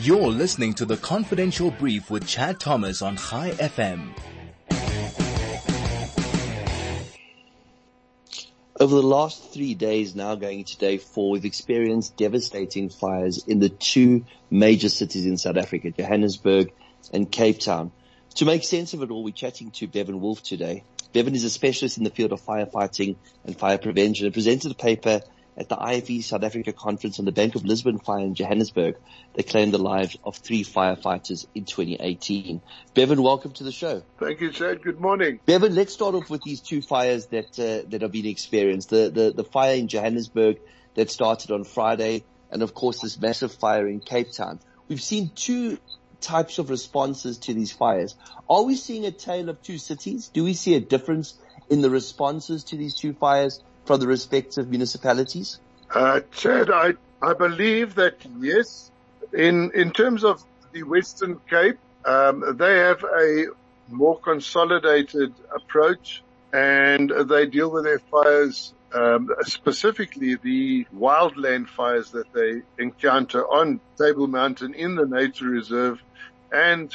You're listening to the confidential brief with Chad Thomas on Chai FM. Over the last three days, now going into day four, we've experienced devastating fires in the two major cities in South Africa, Johannesburg and Cape Town. To make sense of it all, we're chatting to Bevan Wolff today. Bevan is a specialist in the field of firefighting and fire prevention and presented a paper at the IFE South Africa conference on the Bank of Lisbon fire in Johannesburg that claimed the lives of three firefighters in 2018. Bevan, welcome to the show. Thank you, Chad. Good morning. Bevan, let's start off with these two fires that uh, that have been experienced. The, the the fire in Johannesburg that started on Friday, and of course this massive fire in Cape Town. We've seen two types of responses to these fires. Are we seeing a tale of two cities? Do we see a difference in the responses to these two fires from the respective municipalities? Uh, Chad, I, I believe that yes, in, in terms of the Western Cape, um, they have a more consolidated approach and they deal with their fires um, specifically the wildland fires that they encounter on Table Mountain in the nature reserve and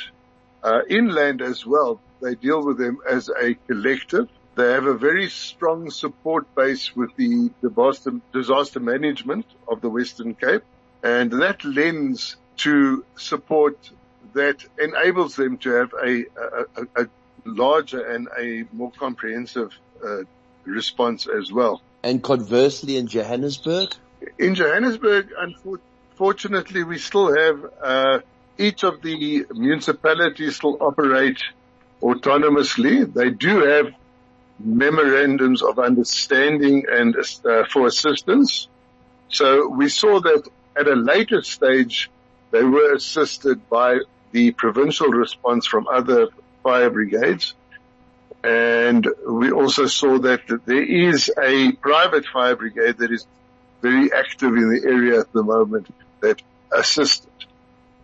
uh, inland as well. They deal with them as a collective. They have a very strong support base with the disaster, disaster management of the Western Cape and that lends to support that enables them to have a, a, a larger and a more comprehensive uh, response as well. And conversely in Johannesburg? In Johannesburg, unfortunately, we still have, uh, each of the municipalities still operate autonomously. They do have memorandums of understanding and uh, for assistance. So we saw that at a later stage, they were assisted by the provincial response from other fire brigades. And we also saw that there is a private fire brigade that is very active in the area at the moment that assisted.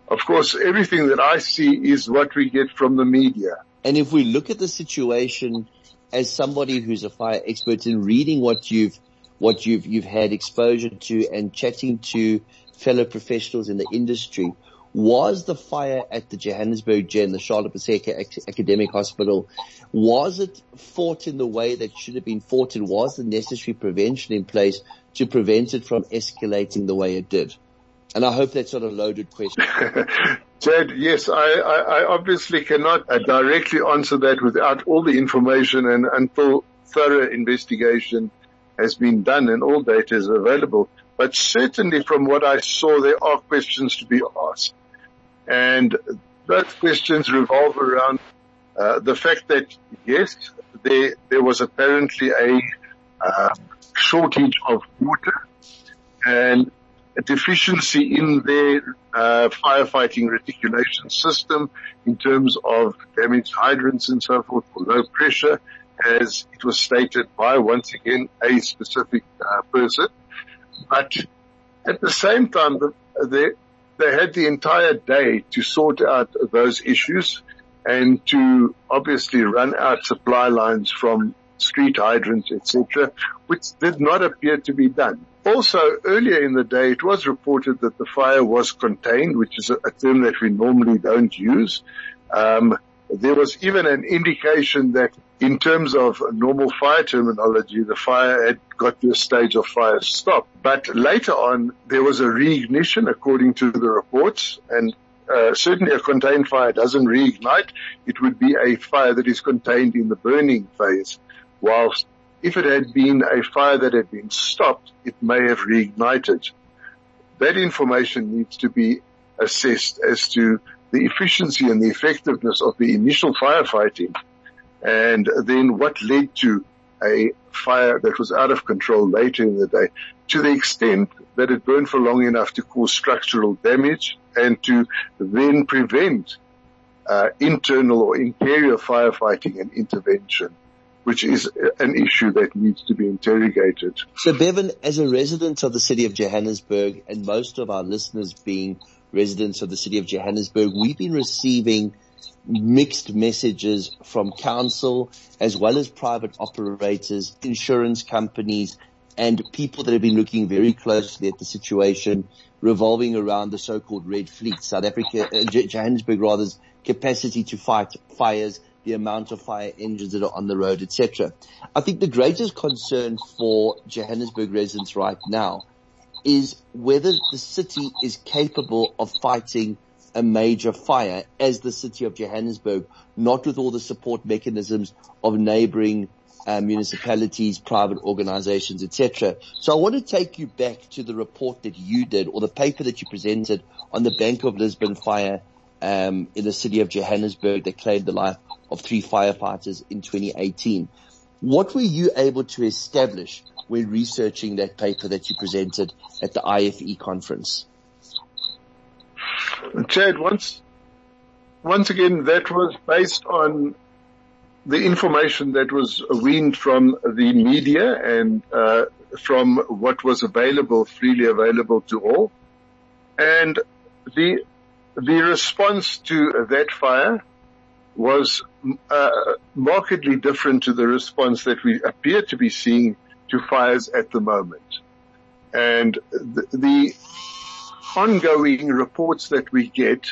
Of course, everything that I see is what we get from the media. And if we look at the situation as somebody who's a fire expert in reading what you've, what you've, you've had exposure to and chatting to fellow professionals in the industry, was the fire at the Johannesburg Gen, the Charlotte Maxeke Academic Hospital, was it fought in the way that should have been fought and was the necessary prevention in place to prevent it from escalating the way it did? And I hope that's not a loaded question. Chad, yes, I, I, I obviously cannot uh, directly answer that without all the information and until thorough investigation has been done and all data is available. But certainly from what I saw, there are questions to be asked. And those questions revolve around uh, the fact that yes, there there was apparently a uh, shortage of water and deficiency in their uh, firefighting reticulation system in terms of damaged hydrants and so forth for low pressure, as it was stated by once again a specific uh, person. But at the same time, the, the they had the entire day to sort out those issues and to obviously run out supply lines from street hydrants, etc., which did not appear to be done. Also, earlier in the day, it was reported that the fire was contained, which is a, term that we normally don't use. Um, there was even an indication that in terms of normal fire terminology, the fire had got to a stage of fire stop. But later on, there was a reignition according to the reports and uh, certainly a contained fire doesn't reignite. It would be a fire that is contained in the burning phase. Whilst if it had been a fire that had been stopped, it may have reignited. That information needs to be assessed as to the efficiency and the effectiveness of the initial firefighting and then what led to a fire that was out of control later in the day to the extent that it burned for long enough to cause structural damage and to then prevent uh, internal or interior firefighting and intervention which is an issue that needs to be interrogated. So Bevan, as a resident of the city of Johannesburg and most of our listeners being residents of the city of Johannesburg, we've been receiving mixed messages from council as well as private operators, insurance companies and people that have been looking very closely at the situation revolving around the so-called red fleet, South Africa, uh, Johannesburg rather's capacity to fight fires, the amount of fire engines that are on the road, etc. I think the greatest concern for Johannesburg residents right now is whether the city is capable of fighting a major fire as the city of Johannesburg, not with all the support mechanisms of neighboring uh, municipalities, private organizations, etc. So I want to take you back to the report that you did or the paper that you presented on the Bank of Lisbon fire um, in the city of Johannesburg that claimed the life of three firefighters in 2018. What were you able to establish when researching that paper that you presented at the IFE conference? Chad, once, once again, that was based on the information that was weaned from the media and uh, from what was available, freely available to all. And the, the response to that fire was uh, markedly different to the response that we appear to be seeing to fires at the moment. And the, the ongoing reports that we get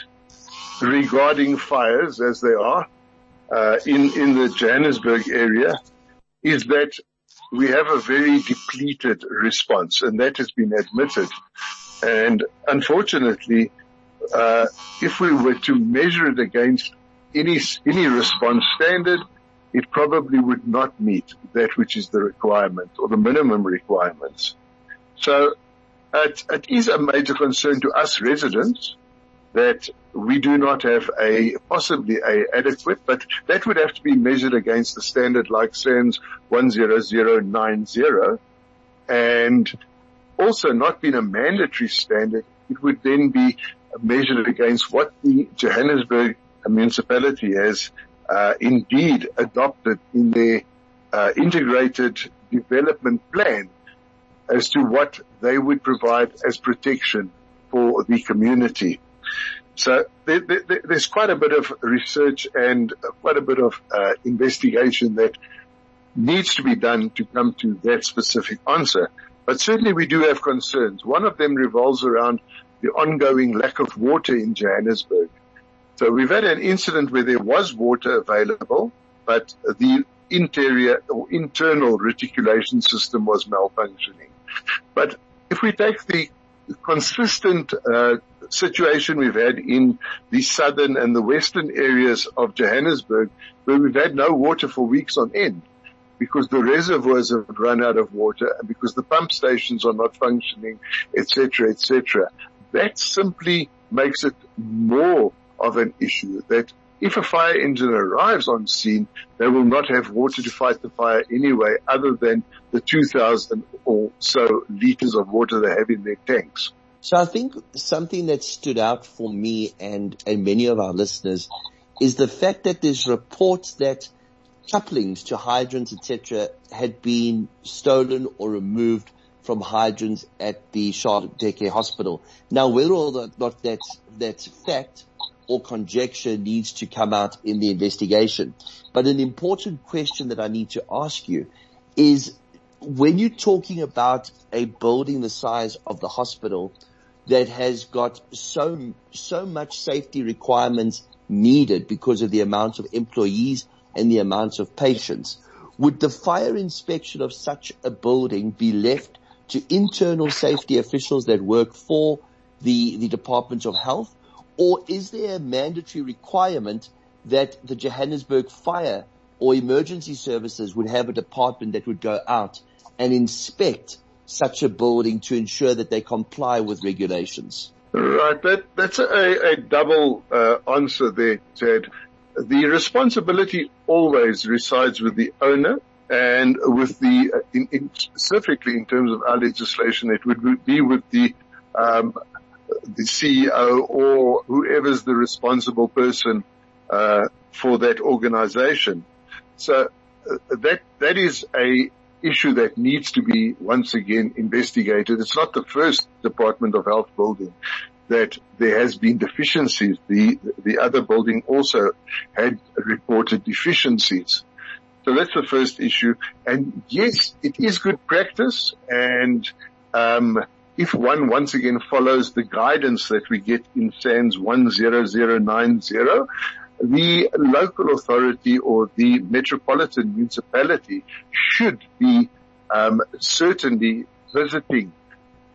regarding fires as they are uh, in in the Johannesburg area is that we have a very depleted response, and that has been admitted. And unfortunately, uh, if we were to measure it against any any response standard, it probably would not meet that which is the requirement or the minimum requirements. So it, it is a major concern to us residents that we do not have a possibly a adequate, but that would have to be measured against a standard like SANS 10090 and also not being a mandatory standard. It would then be measured against what the Johannesburg municipality has uh, indeed adopted in their uh, integrated development plan as to what they would provide as protection for the community. So there, there, there's quite a bit of research and quite a bit of uh, investigation that needs to be done to come to that specific answer. But certainly we do have concerns. One of them revolves around the ongoing lack of water in Johannesburg. So we've had an incident where there was water available, but the interior or internal reticulation system was malfunctioning. But if we take the consistent uh, situation we've had in the southern and the western areas of Johannesburg, where we've had no water for weeks on end, because the reservoirs have run out of water and because the pump stations are not functioning, etc., etc. That simply makes it more of an issue that if a fire engine arrives on scene, they will not have water to fight the fire anyway, other than the 2,000 or so liters of water they have in their tanks. So I think something that stood out for me and, and many of our listeners is the fact that there's reports that couplings to hydrants, etc., had been stolen or removed from hydrants at the Charlotte Maxeke Hospital. Now, whether or not that's, that's fact or conjecture needs to come out in the investigation. But an important question that I need to ask you is when you're talking about a building the size of the hospital that has got so, so much safety requirements needed because of the amount of employees and the amount of patients, would the fire inspection of such a building be left to internal safety officials that work for the, the Department of Health or is there a mandatory requirement that the Johannesburg fire or emergency services would have a department that would go out and inspect such a building to ensure that they comply with regulations? Right, that, that's a, a double uh, answer there, Ted. The responsibility always resides with the owner and with the, in, in specifically in terms of our legislation, it would be with the um, the CEO or whoever's the responsible person uh, for that organization. So uh, that that is a issue that needs to be once again investigated. It's not the first Department of Health building that there has been deficiencies. The the other building also had reported deficiencies. So that's the first issue. And yes, it is good practice. And, um, if one once again follows the guidance that we get in SANS 10090, the local authority or the metropolitan municipality should be um, certainly visiting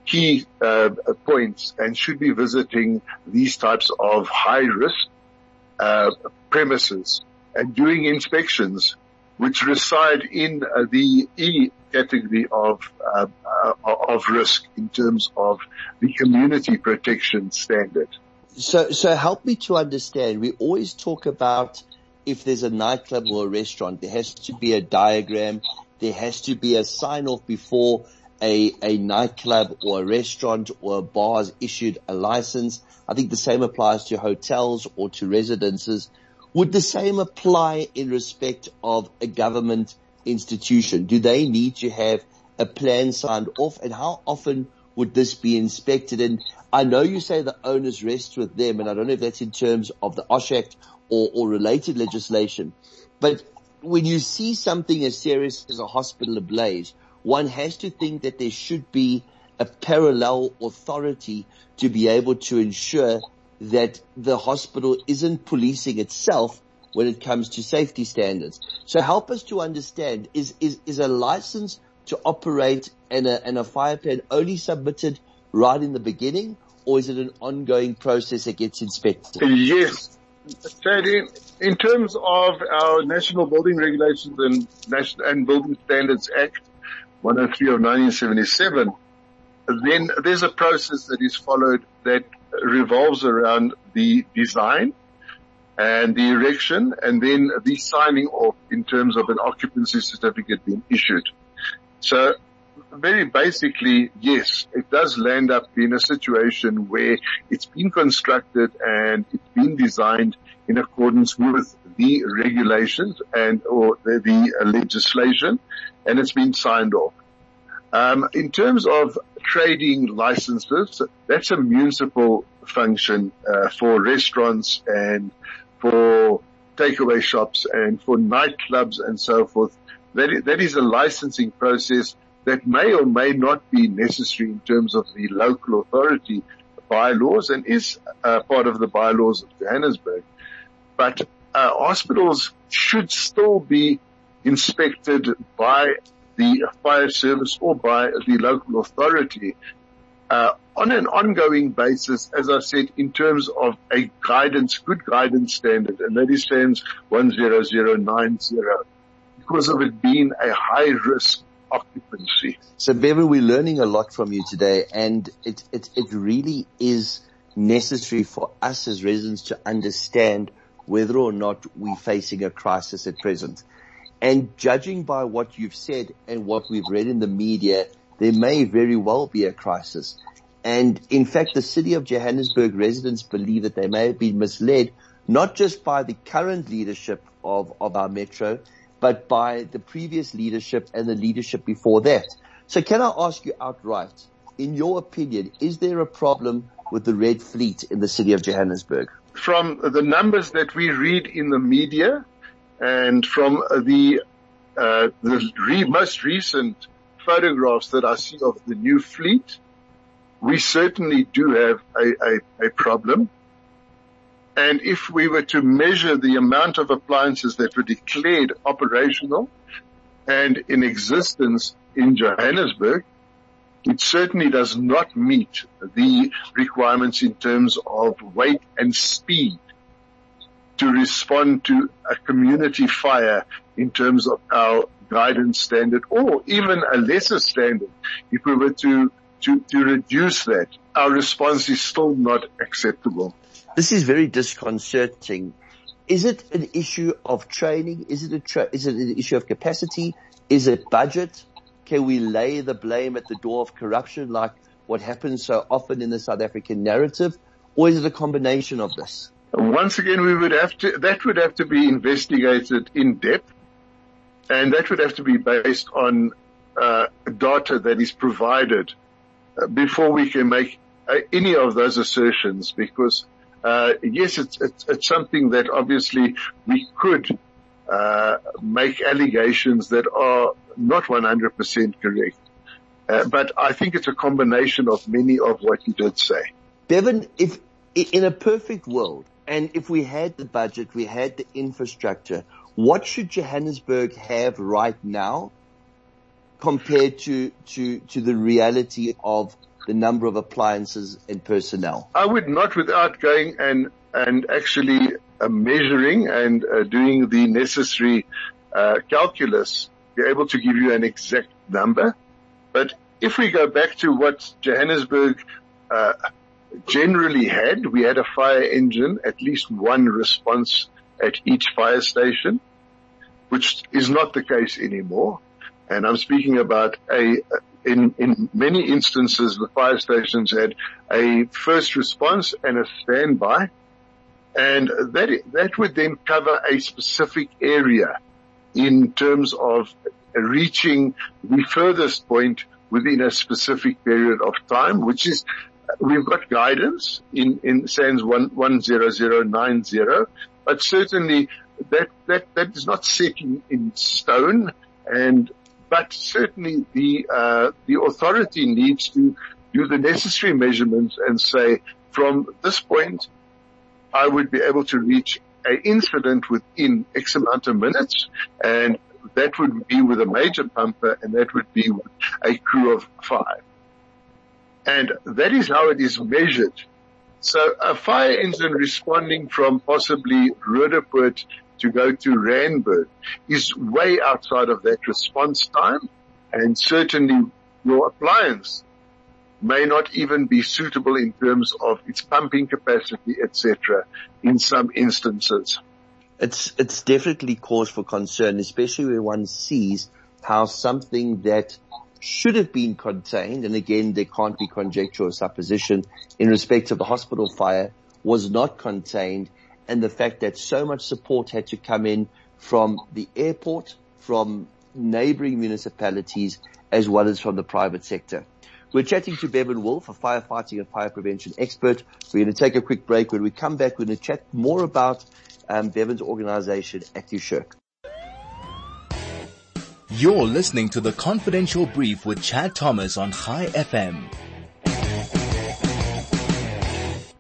key uh, points and should be visiting these types of high risk uh, premises and doing inspections which reside in uh, the E category of uh, uh, of risk in terms of the community protection standard. So, so help me to understand. We always talk about if there's a nightclub or a restaurant, there has to be a diagram. There has to be a sign off before a, a nightclub or a restaurant or a bar has issued a license. I think the same applies to hotels or to residences. Would the same apply in respect of a government institution? Do they need to have a plan signed off and how often would this be inspected? And I know you say the onus rests with them, and I don't know if that's in terms of the OSH Act or, or related legislation, but when you see something as serious as a hospital ablaze, one has to think that there should be a parallel authority to be able to ensure that the hospital isn't policing itself when it comes to safety standards. So help us to understand, is, is, is a license to operate and a, and a fire plan only submitted right in the beginning or is it an ongoing process that gets inspected? Yes. in, in terms of our National Building Regulations and, National, and Building Standards Act 103 of 1977, then there's a process that is followed that revolves around the design and the erection and then the signing off in terms of an occupancy certificate being issued. So very basically, yes, it does land up in a situation where it's been constructed and it's been designed in accordance with the regulations and or the, the legislation and it's been signed off. Um, in terms of trading licenses, that's a municipal function uh, for restaurants and for takeaway shops and for nightclubs and so forth. That is, that is a licensing process that may or may not be necessary in terms of the local authority bylaws and is uh, part of the bylaws of Johannesburg. But uh, hospitals should still be inspected by the fire service or by the local authority uh, on an ongoing basis, as I said, in terms of a guidance, good guidance standard, and that is SANS 10090, because of it being a high risk occupancy. So Bevan, we're learning a lot from you today and it, it, it really is necessary for us as residents to understand whether or not we're facing a crisis at present. And judging by what you've said and what we've read in the media, there may very well be a crisis. And in fact, the city of Johannesburg residents believe that they may have been misled, not just by the current leadership of, of our metro, but by the previous leadership and the leadership before that. So can I ask you outright, in your opinion, is there a problem with the Red Fleet in the city of Johannesburg? From the numbers that we read in the media and from the, uh, the re- most recent photographs that I see of the new fleet, we certainly do have a, a, a problem. And if we were to measure the amount of appliances that were declared operational and in existence in Johannesburg, it certainly does not meet the requirements in terms of weight and speed to respond to a community fire in terms of our guidance standard or even a lesser standard. If we were to, to, to reduce that, our response is still not acceptable. This is very disconcerting. Is it an issue of training? Is it a tra- is it an issue of capacity? Is it budget? Can we lay the blame at the door of corruption like what happens so often in the South African narrative? Or is it a combination of this? Once again, we would have to, that would have to be investigated in depth and that would have to be based on uh, data that is provided uh, before we can make uh, any of those assertions because uh, yes, it's, it's, it's, something that obviously we could uh, make allegations that are not 100% correct. Uh, but I think it's a combination of many of what you did say. Bevan, if in a perfect world, and if we had the budget, we had the infrastructure, what should Johannesburg have right now compared to, to, to the reality of the number of appliances and personnel? I would not without going and, and actually uh, measuring and uh, doing the necessary uh, calculus be able to give you an exact number. But if we go back to what Johannesburg uh, generally had, we had a fire engine, at least one response at each fire station, which is not the case anymore. And I'm speaking about a, in, in many instances, the fire stations had a first response and a standby. And that, that would then cover a specific area in terms of reaching the furthest point within a specific period of time, which is we've got guidance in, in SANS 10090, but certainly that, that, that is not set in, in stone and, but certainly the, uh, the authority needs to do the necessary measurements and say from this point, I would be able to reach an incident within X amount of minutes and that would be with a major pumper and that would be with a crew of five. And that is how it is measured. So a fire engine responding from possibly Roodepoort to go to Randburg is way outside of that response time and certainly your appliance may not even be suitable in terms of its pumping capacity, etc. in some instances. It's, it's definitely cause for concern, especially when one sees how something that should have been contained, and again, there can't be conjecture or supposition in respect of the hospital fire, was not contained, and the fact that so much support had to come in from the airport, from neighboring municipalities, as well as from the private sector. We're chatting to Bevan Wolff, a firefighting and fire prevention expert. We're going to take a quick break. When we come back, we're going to chat more about um, Bevan's organization, AccuShirk. You're listening to the confidential brief with Chad Thomas on Chai FM.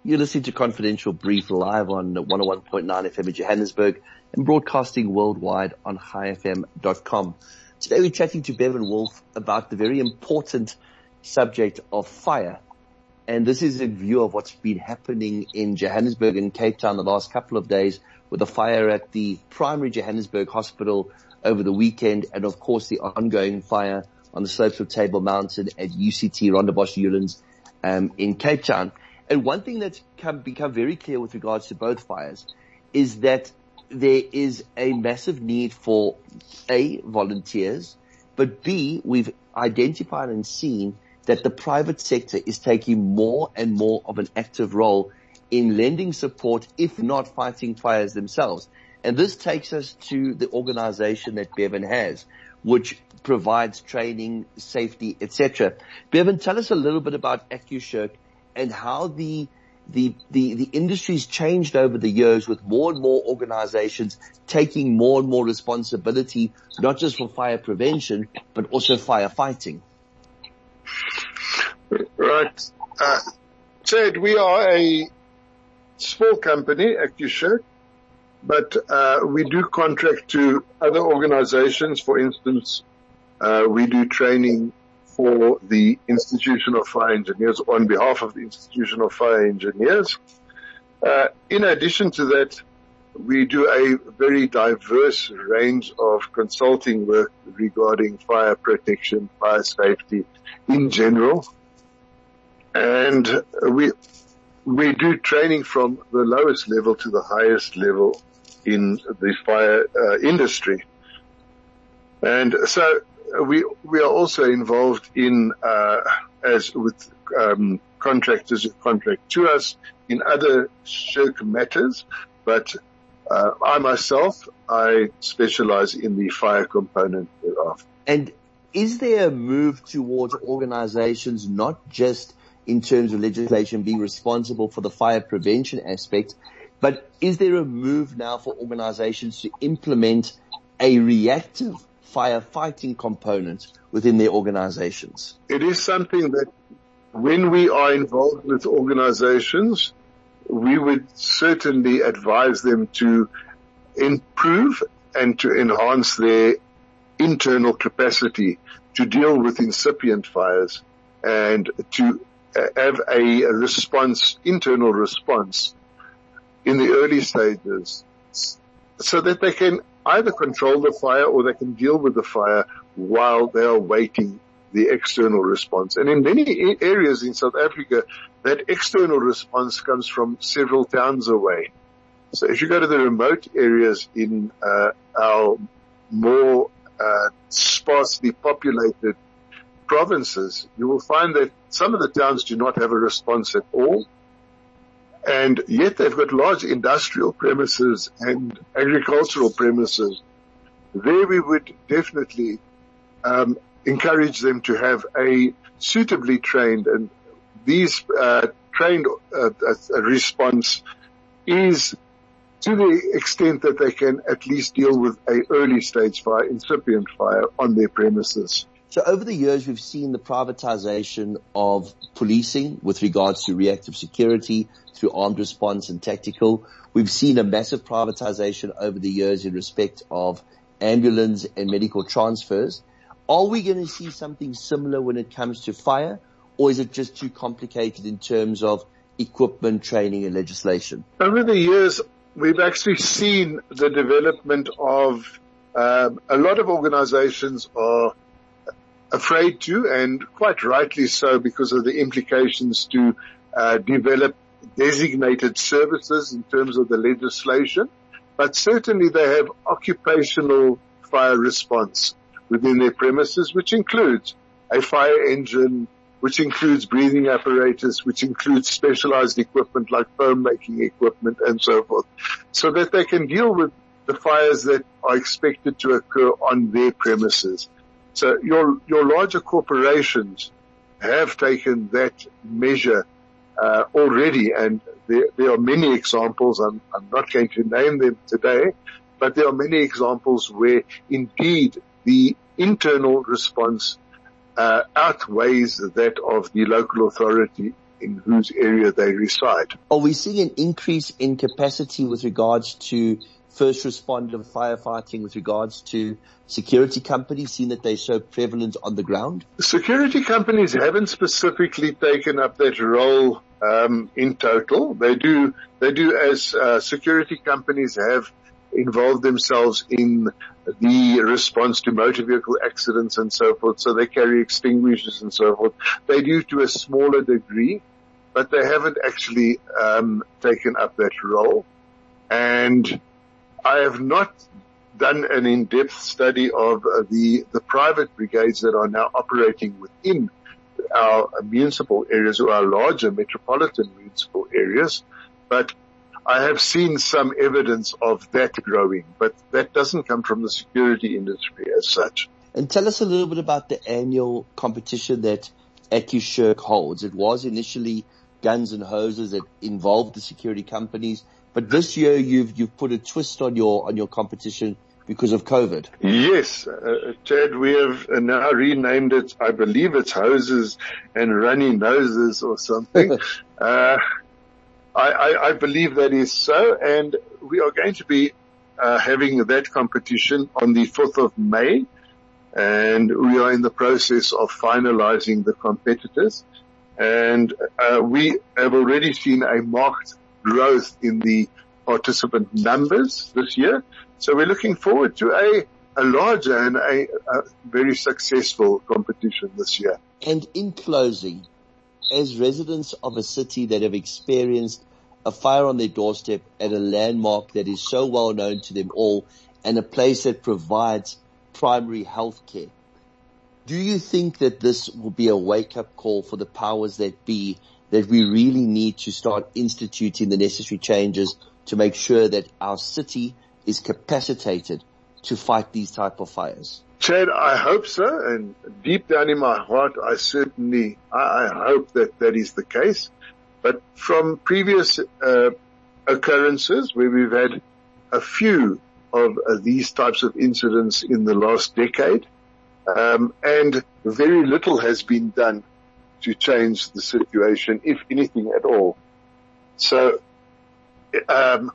You're listening to Confidential Brief live on 101.9 FM in Johannesburg and broadcasting worldwide on chaifm.com. Today we're chatting to Bevan Wolff about the very important subject of fire. And this is a view of what's been happening in Johannesburg and Cape Town the last couple of days with a fire at the primary Johannesburg hospital over the weekend, and of course the ongoing fire on the slopes of Table Mountain at UCT Rondebosch Newlands um, in Cape Town. And one thing that's come, become very clear with regards to both fires is that there is a massive need for A, volunteers, but B, we've identified and seen that the private sector is taking more and more of an active role in lending support, if not fighting fires themselves. And this takes us to the organization that Bevan has, which provides training, safety, etc. Bevan, tell us a little bit about AccuShirk and how the the, the, the industry's changed over the years with more and more organizations taking more and more responsibility, not just for fire prevention, but also firefighting. Right. Uh, we are a small company, AccuShirk, but uh, we do contract to other organizations. For instance, uh, we do training for the Institution of Fire Engineers on behalf of the Institution of Fire Engineers. Uh, in addition to that, we do a very diverse range of consulting work regarding fire protection, fire safety in general. And we, we do training from the lowest level to the highest level in the fire uh, industry. And so we we are also involved in uh, as with um, contractors who contract to us in other shirk matters, but uh, I myself I specialize in the fire component thereof. And is there a move towards organizations not just in terms of legislation being responsible for the fire prevention aspect, But is there a move now for organizations to implement a reactive firefighting component within their organizations? It is something that when we are involved with organizations, we would certainly advise them to improve and to enhance their internal capacity to deal with incipient fires and to have a response, internal response in the early stages so that they can either control the fire or they can deal with the fire while they are waiting the external response. And in many areas in South Africa, that external response comes from several towns away. So if you go to the remote areas in uh, our more uh, sparsely populated provinces, you will find that some of the towns do not have a response at all. And yet they've got large industrial premises and agricultural premises. There we would definitely um, encourage them to have a suitably trained and these uh, trained uh, response is to the extent that they can at least deal with a early stage fire, incipient fire on their premises. So over the years, we've seen the privatization of policing with regards to reactive security through armed response and tactical. We've seen a massive privatization over the years in respect of ambulance and medical transfers. Are we going to see something similar when it comes to fire or is it just too complicated in terms of equipment, training and legislation? Over the years, we've actually seen the development of um, a lot of organizations are afraid to, and quite rightly so because of the implications to uh, develop designated services in terms of the legislation. But certainly they have occupational fire response within their premises, which includes a fire engine, which includes breathing apparatus, which includes specialized equipment like foam making equipment and so forth, so that they can deal with the fires that are expected to occur on their premises. So your, your larger corporations have taken that measure uh, already and there, there are many examples. I'm, I'm not going to name them today, but there are many examples where indeed the internal response uh, outweighs that of the local authority in whose area they reside. Are we seeing an increase in capacity with regards to first responder firefighting with regards to security companies, seeing that they're so prevalent on the ground? Security companies haven't specifically taken up that role um, in total. They do, they do as uh, security companies have involved themselves in the response to motor vehicle accidents and so forth. So they carry extinguishers and so forth. They do to a smaller degree, but they haven't actually um, taken up that role. And I have not done an in-depth study of uh, the the private brigades that are now operating within our municipal areas or our larger metropolitan municipal areas, but I have seen some evidence of that growing, but that doesn't come from the security industry as such. And tell us a little bit about the annual competition that AccuShirk holds. It was initially guns and hoses that involved the security companies, but this year you've you've put a twist on your on your competition because of COVID. Yes, uh, Chad, we have now renamed it. I believe it's hoses and runny noses or something. uh, I, I, I, believe that is so, and we are going to be uh, having that competition on the 4th of May, and we are in the process of finalizing the competitors, and uh, we have already seen a marked growth in the participant numbers this year. So we're looking forward to a a larger and a, a, very successful competition this year. And in closing, as residents of a city that have experienced a fire on their doorstep at a landmark that is so well known to them all and a place that provides primary health care. Do you think that this will be a wake up call for the powers that be that we really need to start instituting the necessary changes to make sure that our city is capacitated to fight these type of fires? Chad, I hope so. And deep down in my heart, I certainly, I, hope that that is the case. But from previous uh, occurrences where we've had a few of uh, these types of incidents in the last decade. Um, and very little has been done to change the situation, if anything at all. So, um,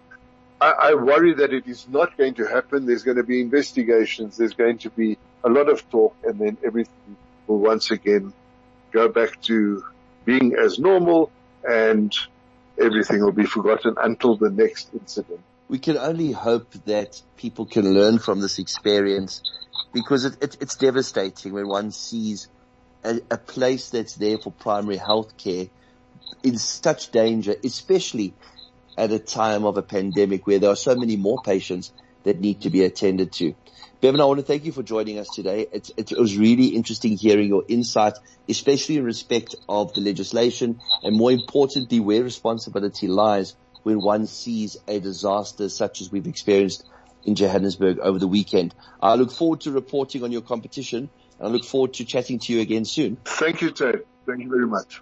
I, I, worry that it is not going to happen. There's going to be investigations. There's going to be a lot of talk and then everything will once again go back to being as normal and everything will be forgotten until the next incident. We can only hope that people can learn from this experience because it, it, it's devastating when one sees a, a place that's there for primary health care in such danger, especially at a time of a pandemic where there are so many more patients that need to be attended to. Bevan, I want to thank you for joining us today. It, it, it, was really interesting hearing your insight, especially in respect of the legislation and more importantly, where responsibility lies when one sees a disaster such as we've experienced in Johannesburg over the weekend. I look forward to reporting on your competition I look forward to chatting to you again soon. Thank you, Ted. Thank you very much.